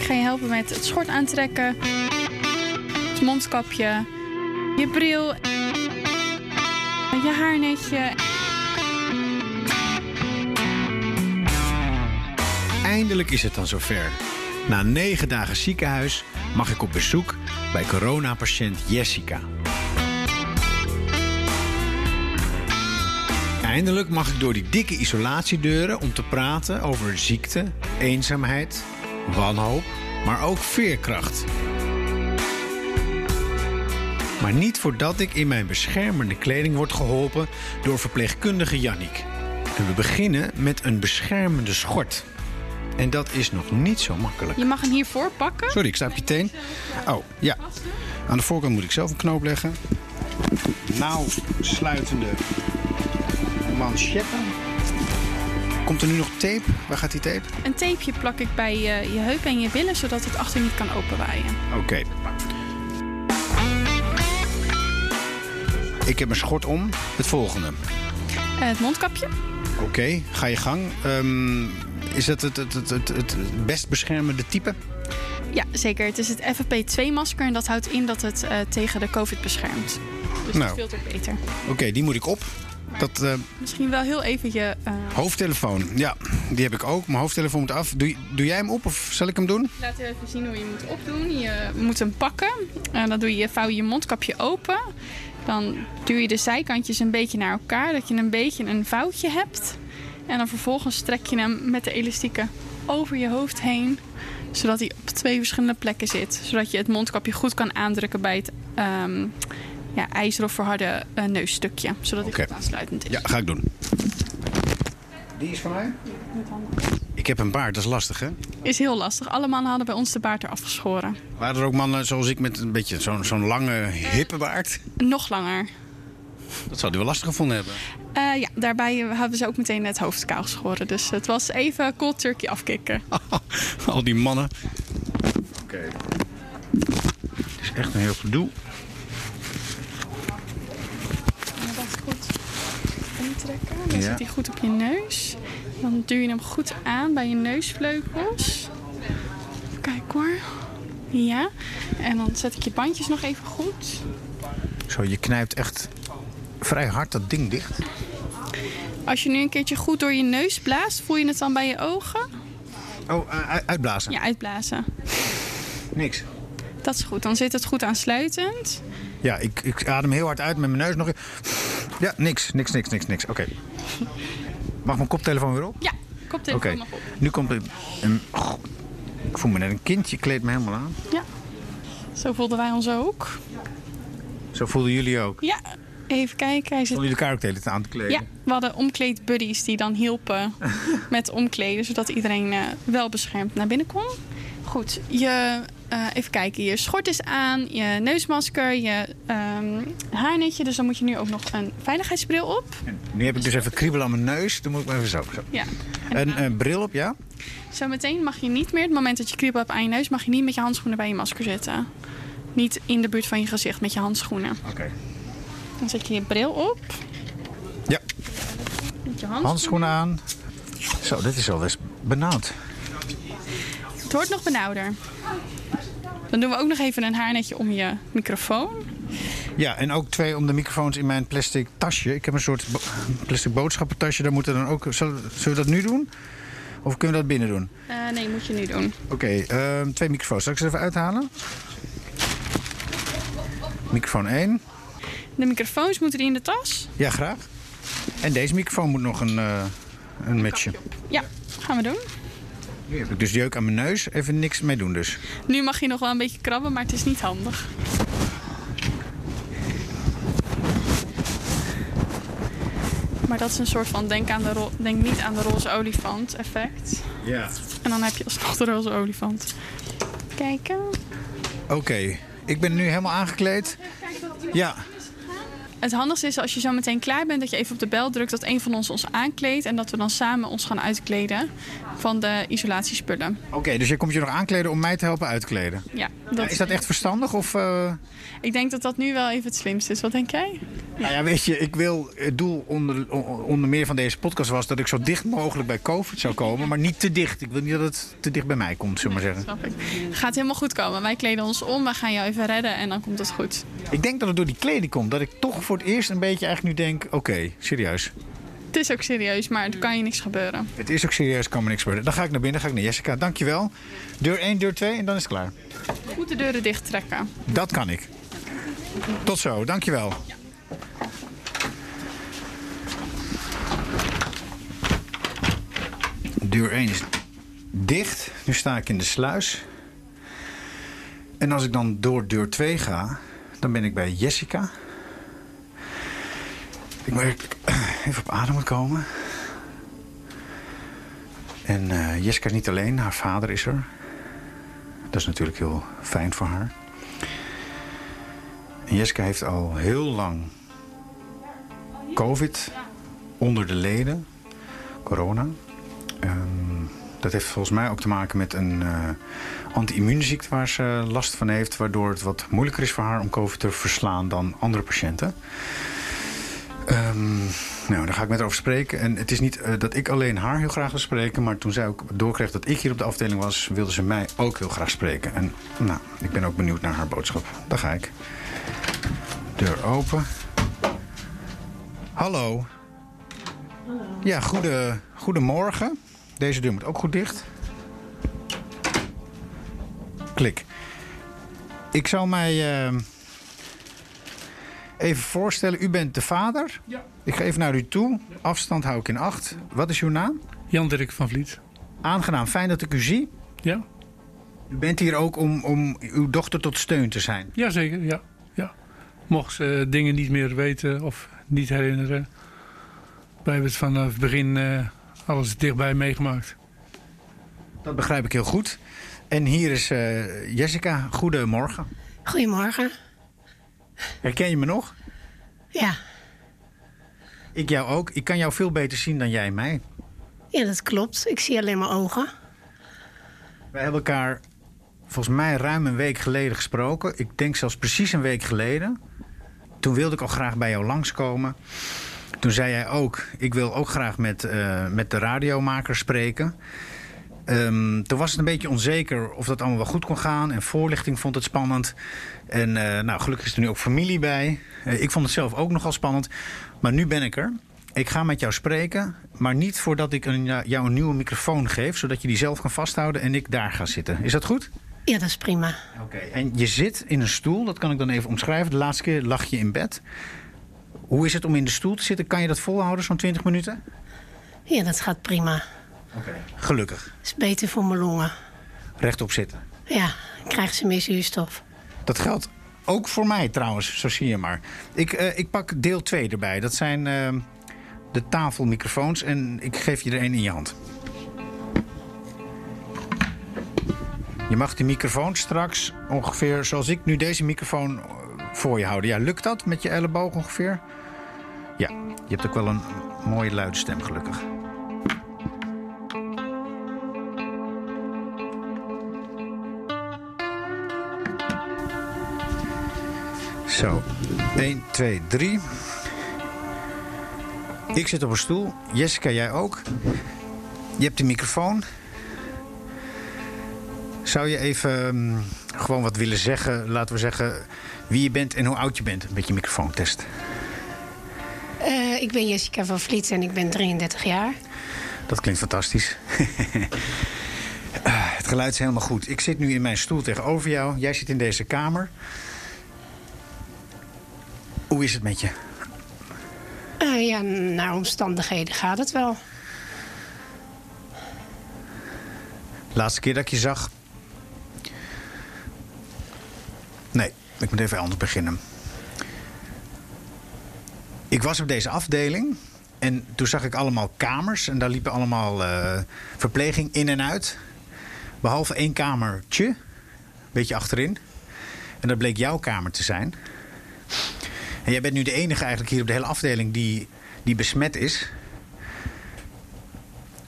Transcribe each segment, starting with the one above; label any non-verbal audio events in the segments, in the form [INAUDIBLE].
Ik ga je helpen met het schort aantrekken, het mondkapje, je bril, je haarnetje. Eindelijk is het dan zover. Na negen dagen ziekenhuis mag ik op bezoek bij coronapatiënt Jessica. Eindelijk mag ik door die dikke isolatiedeuren om te praten over ziekte, eenzaamheid, wanhoop, maar ook veerkracht. Maar niet voordat ik in mijn beschermende kleding word geholpen door verpleegkundige Jannik. En we beginnen met een beschermende schort. En dat is nog niet zo makkelijk. Je mag hem hiervoor pakken. Sorry, ik sta op je teen. Oh, ja. Aan de voorkant moet ik zelf een knoop leggen. Nou, sluitende manchetten. Komt er nu nog tape? Waar gaat die tape? Een tapeje plak ik bij je, je heup en je billen, zodat het achter niet kan openwaaien. Oké. Ik heb mijn schort om. Het volgende. Eh, het mondkapje. Oké, ga je gang. Ehm, is dat het, het, het, het, het best beschermende type? Ja, zeker. Het is het FFP2-masker en dat houdt in dat het eh, tegen de COVID beschermt. Dus Nou. dat filtert beter. Oké, die moet ik op. Dat eh, Misschien wel heel even je... eh, hoofdtelefoon, ja, die heb ik ook. Mijn hoofdtelefoon moet af. Doe, doe jij hem op of zal ik hem doen? Laat even zien hoe je moet opdoen. Je moet hem pakken. En dan doe je, vouw je je mondkapje open. Dan duw je de zijkantjes een beetje naar elkaar. Dat je een beetje een vouwtje hebt. En dan vervolgens trek je hem met de elastieken over je hoofd heen. Zodat hij op twee verschillende plekken zit. Zodat je het mondkapje goed kan aandrukken bij het ehm ja, ijzer of verharde eh, neusstukje. Zodat Oké. goed aansluitend is. Ja, ga ik doen. Die is van mij? Ik heb een baard, dat is lastig hè? Is heel lastig. Alle mannen hadden bij ons de baard eraf geschoren. Waren er ook mannen zoals ik met een beetje zo'n zo'n lange hippe baard? Nog langer. Dat zou die wel lastig gevonden hebben. Eh, ja, daarbij hebben ze ook meteen het hoofd kaal geschoren. Dus het was even cold turkey afkicken. [LAUGHS] Al die mannen. Oké. Het is echt een heel gedoe. Ja, dat is goed. Intrekken. Dan zit hij goed op je neus. Dan duw je hem goed aan bij je neusvleugels. Even kijken hoor. Ja. En dan zet ik je bandjes nog even goed. Zo, je knijpt echt vrij hard dat ding dicht. Als je nu een keertje goed door je neus blaast, voel je het dan bij je ogen? Oh, uitblazen. Ja, uitblazen. Niks. Dat is goed. Dan zit het goed aansluitend. Ja, ik, ik adem heel hard uit met mijn neus nog. Ja, niks, niks, niks, niks, niks. Oké. [LAUGHS] Mag mijn koptelefoon weer op? Ja, Oké. koptelefoon nog op. Nu komt een... oh, ik voel me net een kindje, kleedt me helemaal aan. Ja. Zo voelden wij ons ook. Zo voelden jullie ook. Ja, even kijken. Hij zit Voelden jullie elkaar ook de hele tijd aan te kleden? Ja, we hadden omkleedbuddies die dan hielpen [LAUGHS] met omkleden, zodat iedereen eh, wel beschermd naar binnen kon. Goed, je, eh, even kijken. Je schort is aan, je neusmasker, je ehm, haarnetje. Dus dan moet je nu ook nog een veiligheidsbril op. En nu heb ik dus even kriebel aan mijn neus. Dan moet ik maar even zo. zo. Ja. Een, een bril op, ja? Zometeen mag je niet meer, het moment dat je kriebel hebt aan je neus, mag je niet met je handschoenen bij je masker zitten. Niet in de buurt van je gezicht met je handschoenen. Oké. Dan zet je je bril op. Ja, Met je handschoenen. handschoenen aan. Zo, dit is al best benauwd. Het wordt nog benauwder. Dan doen we ook nog even een haarnetje om je microfoon. Ja, en ook twee om de microfoons in mijn plastic tasje. Ik heb een soort bo- plastic boodschappentasje. Daar moeten dan ook... Zullen, we dat nu doen? Of kunnen we dat binnen doen? Eh, nee, moet je nu doen. Oké, ehm, twee microfoons. Zal ik ze even uithalen? Microfoon 1. De microfoons moeten die in de tas. Ja, graag. En deze microfoon moet nog een, eh een matchen. Ja, gaan we doen. Nu heb ik dus jeuk aan mijn neus. Even niks mee doen dus. Nu mag je nog wel een beetje krabben, maar het is niet handig. Maar dat is een soort van denk, aan de ro- denk niet aan de roze olifant effect. Ja. En dan heb je alsnog de roze olifant. Kijken. Oké, ik ben nu helemaal aangekleed. Ja. Het handigste is als je zo meteen klaar bent, dat je even op de bel drukt dat een van ons ons aankleedt en dat we dan samen ons gaan uitkleden van de isolatiespullen. Oké, dus je komt je nog aankleden om mij te helpen uitkleden. Ja, is dat echt verstandig? Of, uh... Ik denk dat dat nu wel even het slimste is. Wat denk jij? Nou ja, weet je, ik wil, het doel onder, onder meer van deze podcast was dat ik zo dicht mogelijk bij COVID zou komen, maar niet te dicht. Ik wil niet dat het te dicht bij mij komt, zullen we maar zeggen. Snap ik. Gaat helemaal goed komen. Wij kleden ons om, we gaan jou even redden en dan komt het goed. Ik denk dat het door die kleding komt. Dat ik toch voor het eerst een beetje eigenlijk nu denk, oké, serieus. Het is ook serieus, maar er kan je niks gebeuren. Het is ook serieus, kan me niks gebeuren. Dan ga ik naar binnen, ga ik naar Jessica. Dankjewel. Deur 1, deur 2 en dan is het klaar. Goed de deuren dicht trekken. Dat kan ik. Tot zo, dankjewel. Ja. Deur 1 is dicht. Nu sta ik in de sluis. En als ik dan door deur 2 ga, dan ben ik bij Jessica. Ik moet even op adem komen. En uh, Jessica is niet alleen, haar vader is er. Dat is natuurlijk heel fijn voor haar. En Jessica heeft al heel lang COVID onder de leden, corona. Um, dat heeft volgens mij ook te maken met een uh, anti-immuunziekte waar ze last van heeft, waardoor het wat moeilijker is voor haar om COVID te verslaan dan andere patiënten. Um, nou, daar ga ik met haar over spreken. En het is niet uh, dat ik alleen haar heel graag wil spreken... maar toen zij ook doorkreeg dat ik hier op de afdeling was... wilde ze mij ook heel graag spreken. En nou, ik ben ook benieuwd naar haar boodschap. Daar ga ik. Deur open. Hallo. Hallo. Ja, goede, goedemorgen. Deze deur moet ook goed dicht. Klik. Ik zal mij uh, even voorstellen. U bent de vader. Ja. Ik ga even naar u toe. Afstand hou ik in acht. Wat is uw naam? Jan Dirk van Vliet. Aangenaam, fijn dat ik u zie. Ja. U bent hier ook om, om uw dochter tot steun te zijn. Jazeker, ja. ja. Mocht ze dingen niet meer weten of niet herinneren... wij hebben het vanaf het begin uh, alles dichtbij meegemaakt. Dat begrijp ik heel goed. En hier is uh, Jessica. Goedemorgen. Goedemorgen. Herken je me nog? Ja. Ik jou ook. Ik kan jou veel beter zien dan jij mij. Ja, dat klopt. Ik zie alleen maar ogen. Wij hebben elkaar volgens mij ruim een week geleden gesproken. Ik denk zelfs precies een week geleden. Toen wilde ik al graag bij jou langskomen. Toen zei jij ook, ik wil ook graag met, uh, met de radiomaker spreken. Um, toen was het een beetje onzeker of dat allemaal wel goed kon gaan. En voorlichting vond het spannend. En uh, nou, gelukkig is er nu ook familie bij. Uh, ik vond het zelf ook nogal spannend. Maar nu ben ik er. Ik ga met jou spreken, maar niet voordat ik een, jou een nieuwe microfoon geef... zodat je die zelf kan vasthouden en ik daar ga zitten. Is dat goed? Ja, dat is prima. Oké, okay. en je zit in een stoel, dat kan ik dan even omschrijven. De laatste keer lag je in bed. Hoe is het om in de stoel te zitten? Kan je dat volhouden, zo'n 20 minuten? Ja, dat gaat prima. Oké, okay. gelukkig. Dat is beter voor mijn longen. Rechtop zitten? Ja, dan krijgen ze meer zuurstof. Dat geldt ook voor mij trouwens, zo zie je maar. Ik, uh, ik pak deel 2 erbij. Dat zijn uh, de tafelmicrofoons en ik geef je er één in je hand. Je mag die microfoon straks ongeveer zoals ik nu deze microfoon voor je houden. Ja, lukt dat met je elleboog ongeveer? Ja, je hebt ook wel een mooie luide stem gelukkig. Zo, 1, 2, 3. Ik zit op een stoel. Jessica, jij ook. Je hebt de microfoon. Zou je even um, gewoon wat willen zeggen? Laten we zeggen wie je bent en hoe oud je bent. Een beetje microfoontest. Uh, ik ben Jessica van Vliet en ik ben 33 jaar. Dat klinkt fantastisch. uh, [LAUGHS] het geluid is helemaal goed. Ik zit nu in mijn stoel tegenover jou. Jij zit in deze kamer. Hoe is het met je? Uh, ja, naar omstandigheden gaat het wel. Laatste keer dat ik je zag. Nee, ik moet even anders beginnen. Ik was op deze afdeling en toen zag ik allemaal kamers en daar liepen allemaal uh, verpleging in en uit. Behalve één kamertje, een beetje achterin. En dat bleek jouw kamer te zijn. En jij bent nu de enige eigenlijk hier op de hele afdeling die, die besmet is.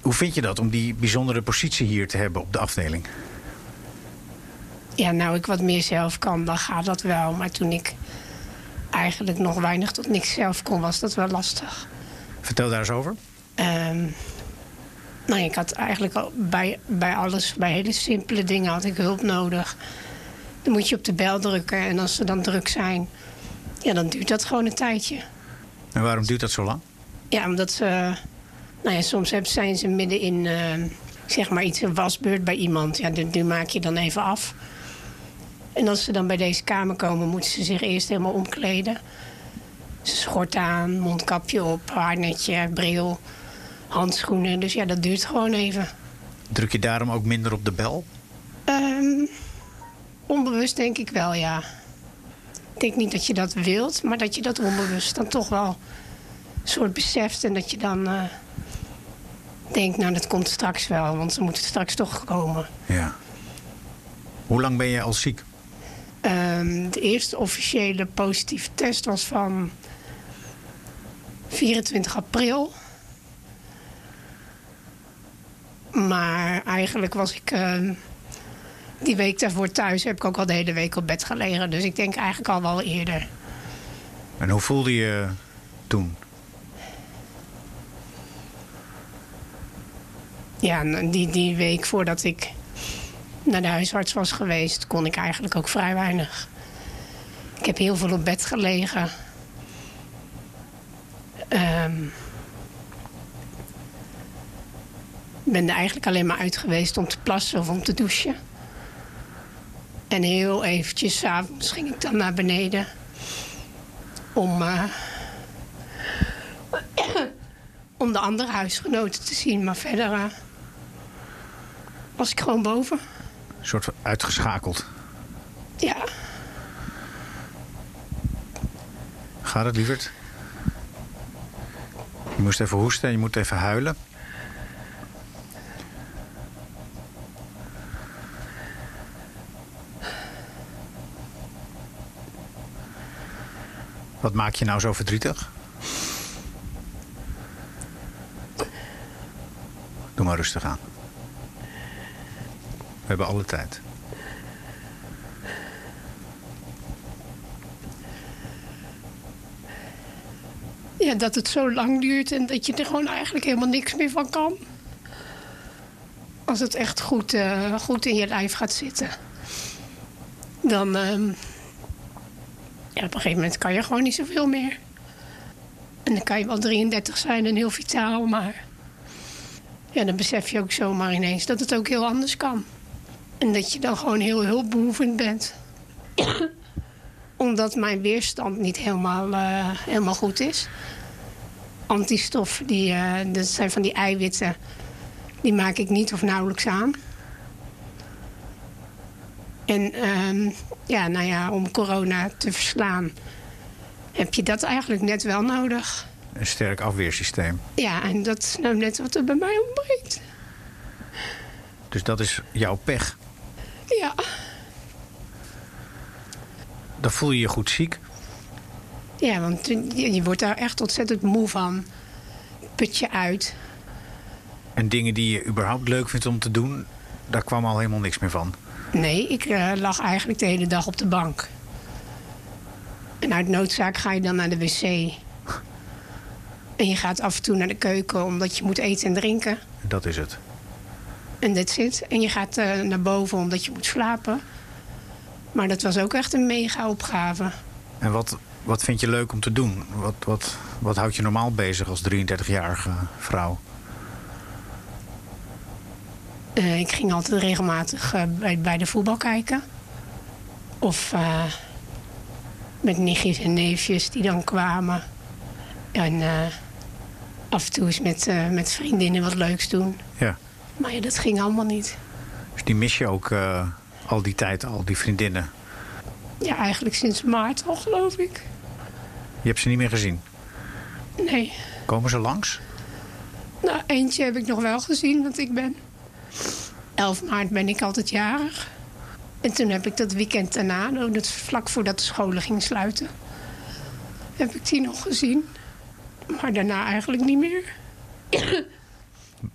Hoe vind je dat om die bijzondere positie hier te hebben op de afdeling? Ja, nou ik wat meer zelf kan, dan gaat dat wel. Maar toen ik eigenlijk nog weinig tot niks zelf kon, was dat wel lastig. Vertel daar eens over. Ehm, nou, ik had eigenlijk al bij, bij alles, bij hele simpele dingen had ik hulp nodig. Dan moet je op de bel drukken en als ze dan druk zijn, ja, dan duurt dat gewoon een tijdje. En waarom duurt dat zo lang? Ja, omdat ze, nou ja, soms zijn ze midden in, eh, zeg maar iets, een wasbeurt bij iemand. Ja, die, maak je dan even af. En als ze dan bij deze kamer komen, moeten ze zich eerst helemaal omkleden. Ze schort aan, mondkapje op, haarnetje, bril, handschoenen. Dus ja, dat duurt gewoon even. Druk je daarom ook minder op de bel? Ehm, onbewust denk ik wel, ja. Ik denk niet dat je dat wilt, maar dat je dat onbewust dan toch wel een soort beseft. En dat je dan eh, denkt, nou dat komt straks wel, want ze moeten straks toch komen. Ja. Hoe lang ben je al ziek? Ehm, de eerste officiële positieve test was van 24 april. Maar eigenlijk was ik ehm, die week daarvoor thuis. Heb ik ook al de hele week op bed gelegen. Dus ik denk eigenlijk al wel eerder. En hoe voelde je toen? Ja, die, die week voordat ik naar de huisarts was geweest, kon ik eigenlijk ook vrij weinig. Ik heb heel veel op bed gelegen. Ehm ben er eigenlijk alleen maar uit geweest om te plassen of om te douchen. En heel eventjes, 's avonds ging ik dan naar beneden. Om, eh, om de andere huisgenoten te zien. Maar verder eh, was ik gewoon boven. Een soort van uitgeschakeld. Ja, Gaat het, lieverd? Je moest even hoesten en je moet even huilen. Wat maak je nou zo verdrietig? Doe maar rustig aan. We hebben alle tijd. ja, dat het zo lang duurt en dat je er gewoon eigenlijk helemaal niks meer van kan. Als het echt goed, eh, goed in je lijf gaat zitten. Dan, ehm, ja, op een gegeven moment kan je gewoon niet zoveel meer. En dan kan je wel 33 zijn en heel vitaal, maar... Ja, dan besef je ook zomaar ineens dat het ook heel anders kan. En dat je dan gewoon heel hulpbehoevend bent. [COUGHS] Omdat mijn weerstand niet helemaal, eh, helemaal goed is. Antistoffen, die, eh, dat zijn van die eiwitten... die maak ik niet of nauwelijks aan. En ehm, ja, nou ja, om corona te verslaan... heb je dat eigenlijk net wel nodig. Een sterk afweersysteem. Ja, en dat is nou net wat er bij mij ontbreekt. Dus dat is jouw pech. Ja, Dan voel je je goed ziek. ja want je, je wordt daar echt ontzettend moe van. Put je uit. En dingen die je überhaupt leuk vindt om te doen, daar kwam al helemaal niks meer van. Nee, ik eh, lag eigenlijk de hele dag op de bank. En uit noodzaak ga je dan naar de wc. En je gaat af en toe naar de keuken omdat je moet eten en drinken. Dat is het. En that's it. En je gaat eh, naar boven omdat je moet slapen. Maar dat was ook echt een mega opgave. En wat, wat vind je leuk om te doen? Wat, wat, wat houdt je normaal bezig als 33-jarige vrouw? Eh, ik ging altijd regelmatig eh, bij, bij de voetbal kijken. Of eh, met nichtjes en neefjes die dan kwamen. En af en toe eens met, met vriendinnen wat leuks doen. Ja. Maar ja, dat ging allemaal niet. Dus die mis je ook al die tijd, al die vriendinnen. Ja, eigenlijk sinds maart al, geloof ik. Je hebt ze niet meer gezien. Nee. Komen ze langs? Nou, eentje heb ik nog wel gezien, want ik ben... 11 maart ben ik altijd jarig. En toen heb ik dat weekend daarna, nou, dat vlak voordat de scholen gingen sluiten... heb ik die nog gezien. Maar daarna eigenlijk niet meer.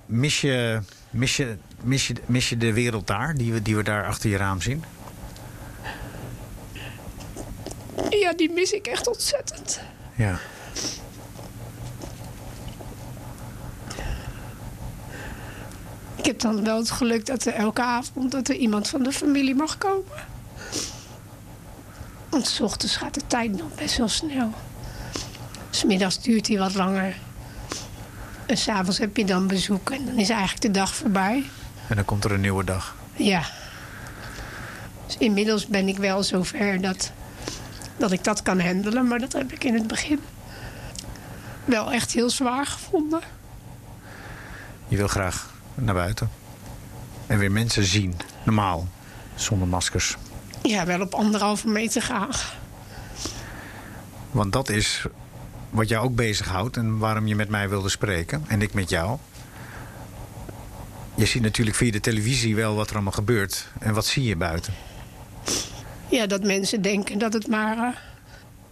Mis je, mis je, mis je, mis je de wereld daar, die we, die we daar achter je raam zien? Ja, die mis ik echt ontzettend. Ja. Heb dan wel het geluk dat er elke avond dat er iemand van de familie mag komen. Want s ochtends gaat de tijd nog best wel snel. Smiddags duurt hij wat langer. En s'avonds heb je dan bezoek en dan is eigenlijk de dag voorbij. En dan komt er een nieuwe dag. Ja. Dus inmiddels ben ik wel zover dat, dat ik dat kan handelen. Maar dat heb ik in het begin wel echt heel zwaar gevonden. Je wil graag naar buiten. En weer mensen zien. Normaal. Zonder maskers. Ja, wel op anderhalve meter graag. Want dat is wat jou ook bezighoudt en waarom je met mij wilde spreken. En ik met jou. Je ziet natuurlijk via de televisie wel wat er allemaal gebeurt. En wat zie je buiten? Ja, dat mensen denken dat het maar eh,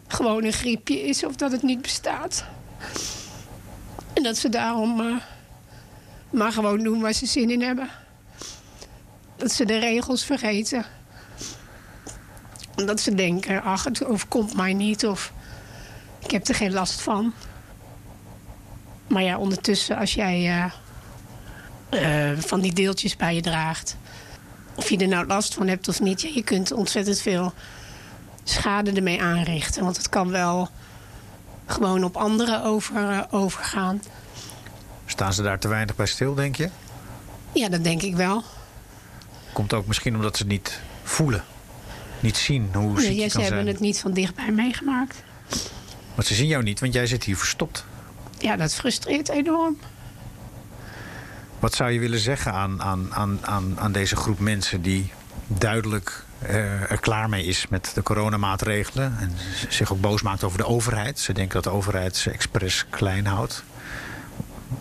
gewoon een griepje is of dat het niet bestaat. En dat ze daarom eh, maar gewoon doen waar ze zin in hebben. Dat ze de regels vergeten. Dat ze denken, ach, het overkomt mij niet of ik heb er geen last van. Maar ja, ondertussen als jij eh, eh, van die deeltjes bij je draagt... of je er nou last van hebt of niet... Je kunt ontzettend veel schade ermee aanrichten. Want het kan wel gewoon op anderen over, eh, overgaan. Staan ze daar te weinig bij stil, denk je? Ja, dat denk ik wel. Komt ook misschien omdat ze het niet voelen. Niet zien hoe ziek je ja, kan ze hebben zijn. het niet van dichtbij meegemaakt. Want ze zien jou niet, want jij zit hier verstopt. Ja, dat frustreert enorm. Wat zou je willen zeggen aan, aan, aan, aan, aan deze groep mensen die duidelijk eh, er klaar mee is met de coronamaatregelen en zich ook boos maakt over de overheid? Ze denken dat de overheid ze expres klein houdt.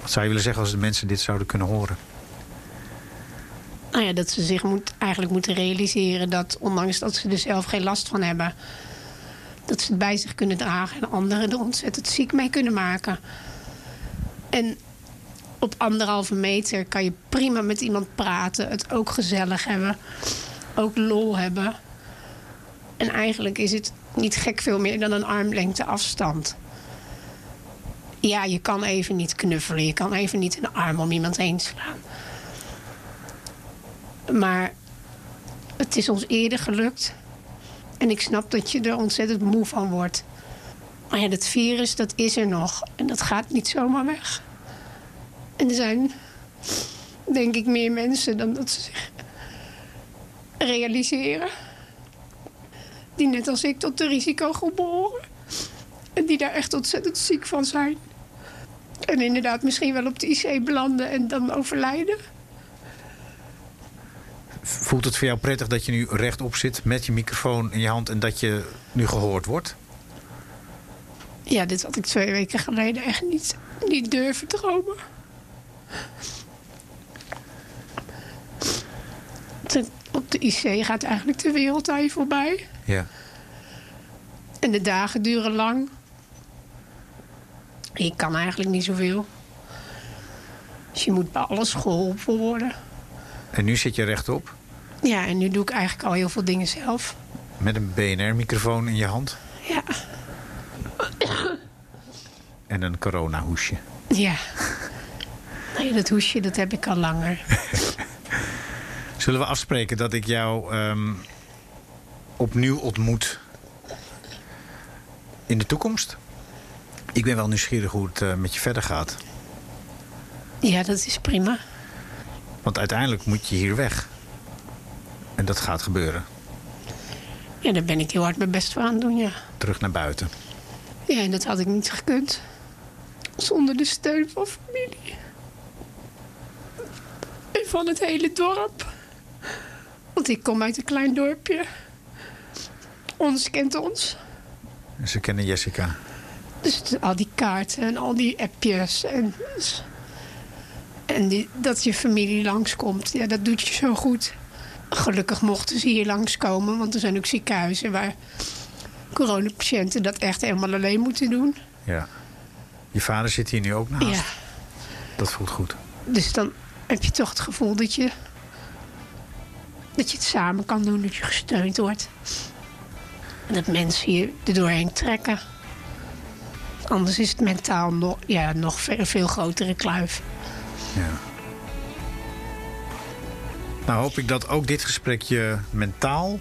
Wat zou je willen zeggen als de mensen dit zouden kunnen horen? Nou ja, dat ze zich moet, eigenlijk moeten realiseren dat ondanks dat ze er zelf geen last van hebben, dat ze het bij zich kunnen dragen en anderen er ontzettend ziek mee kunnen maken. En op anderhalve meter kan je prima met iemand praten, het ook gezellig hebben, ook lol hebben. En eigenlijk is het niet gek veel meer dan een armlengte afstand. Ja, je kan even niet knuffelen, je kan even niet een arm om iemand heen slaan. Maar het is ons eerder gelukt. En ik snap dat je er ontzettend moe van wordt. Maar ja, dat virus, dat is er nog. En dat gaat niet zomaar weg. En er zijn, denk ik, meer mensen dan dat ze zich realiseren. Die net als ik tot de risicogroep behoren. En die daar echt ontzettend ziek van zijn. En inderdaad misschien wel op de IC belanden en dan overlijden. Voelt het voor jou prettig dat je nu rechtop zit met je microfoon in je hand en dat je nu gehoord wordt? Ja, dit had ik twee weken geleden echt niet, niet durven dromen. Op de IC gaat eigenlijk de wereld aan je voorbij. Ja. En de dagen duren lang. Je kan eigenlijk niet zoveel. Dus je moet bij alles geholpen worden. En nu zit je rechtop Ja, en nu doe ik eigenlijk al heel veel dingen zelf. met een BNR-microfoon in je hand Ja, en een corona-hoesje. ja. Ja, dat hoesje, dat heb ik al langer. [LAUGHS] Zullen we afspreken dat ik jou ehm, opnieuw ontmoet in de toekomst? Ik ben wel nieuwsgierig hoe het eh, met je verder gaat. Ja, dat is prima. Want uiteindelijk moet je hier weg. En dat gaat gebeuren. Ja, daar ben ik heel hard mijn best voor aan het doen, ja. Terug naar buiten. Ja, en dat had ik niet gekund. Zonder de steun van familie. En van het hele dorp. Want ik kom uit een klein dorpje. Ons kent ons. En ze kennen Jessica. Dus al die kaarten en al die appjes. En, en die, dat je familie langskomt, ja, dat doet je zo goed. Gelukkig mochten ze hier langskomen, want er zijn ook ziekenhuizen waar coronapatiënten dat echt helemaal alleen moeten doen. Ja. Je vader zit hier nu ook naast. Ja. Dat voelt goed. Dus dan heb je toch het gevoel dat je, dat je het samen kan doen, dat je gesteund wordt. En dat mensen je er doorheen trekken. Anders is het mentaal nog, ja, nog veel, veel grotere kluif. Ja. Nou hoop ik dat ook dit gesprek je mentaal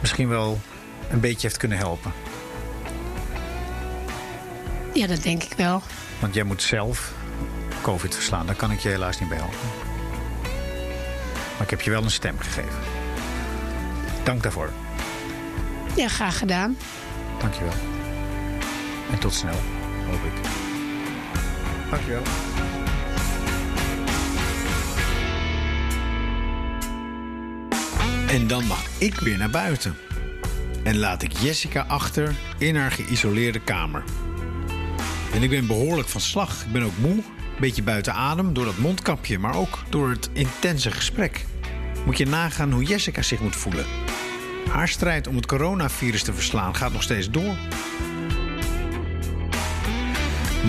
misschien wel een beetje heeft kunnen helpen. Ja, dat denk ik wel. Want jij moet zelf COVID verslaan. Daar kan ik je helaas niet bij helpen. Maar ik heb je wel een stem gegeven. Dank daarvoor. Ja, graag gedaan. Dank je wel. En tot snel, hoop ik. Dank je wel. En dan mag ik weer naar buiten. En laat ik Jessica achter in haar geïsoleerde kamer. En ik ben behoorlijk van slag. Ik ben ook moe, een beetje buiten adem door dat mondkapje, maar ook door het intense gesprek. Moet je nagaan hoe Jessica zich moet voelen. Haar strijd om het coronavirus te verslaan gaat nog steeds door.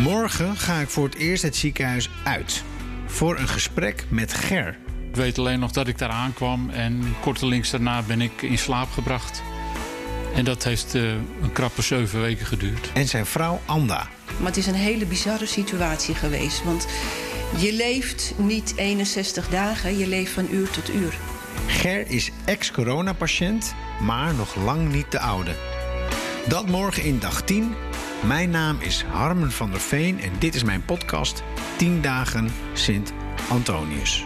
Morgen ga ik voor het eerst het ziekenhuis uit. Voor een gesprek met Ger. Ik weet alleen nog dat ik daar aankwam en kortelings daarna ben ik in slaap gebracht. En dat heeft eh, een krappe zeven weken geduurd. En zijn vrouw Anda. Maar het is een hele bizarre situatie geweest. Want je leeft niet 61 dagen, je leeft van uur tot uur. Ger is ex-coronapatiënt, maar nog lang niet de oude. Dat morgen in dag 10. Mijn naam is Harmen van der Veen en dit is mijn podcast 10 dagen Sint Antonius.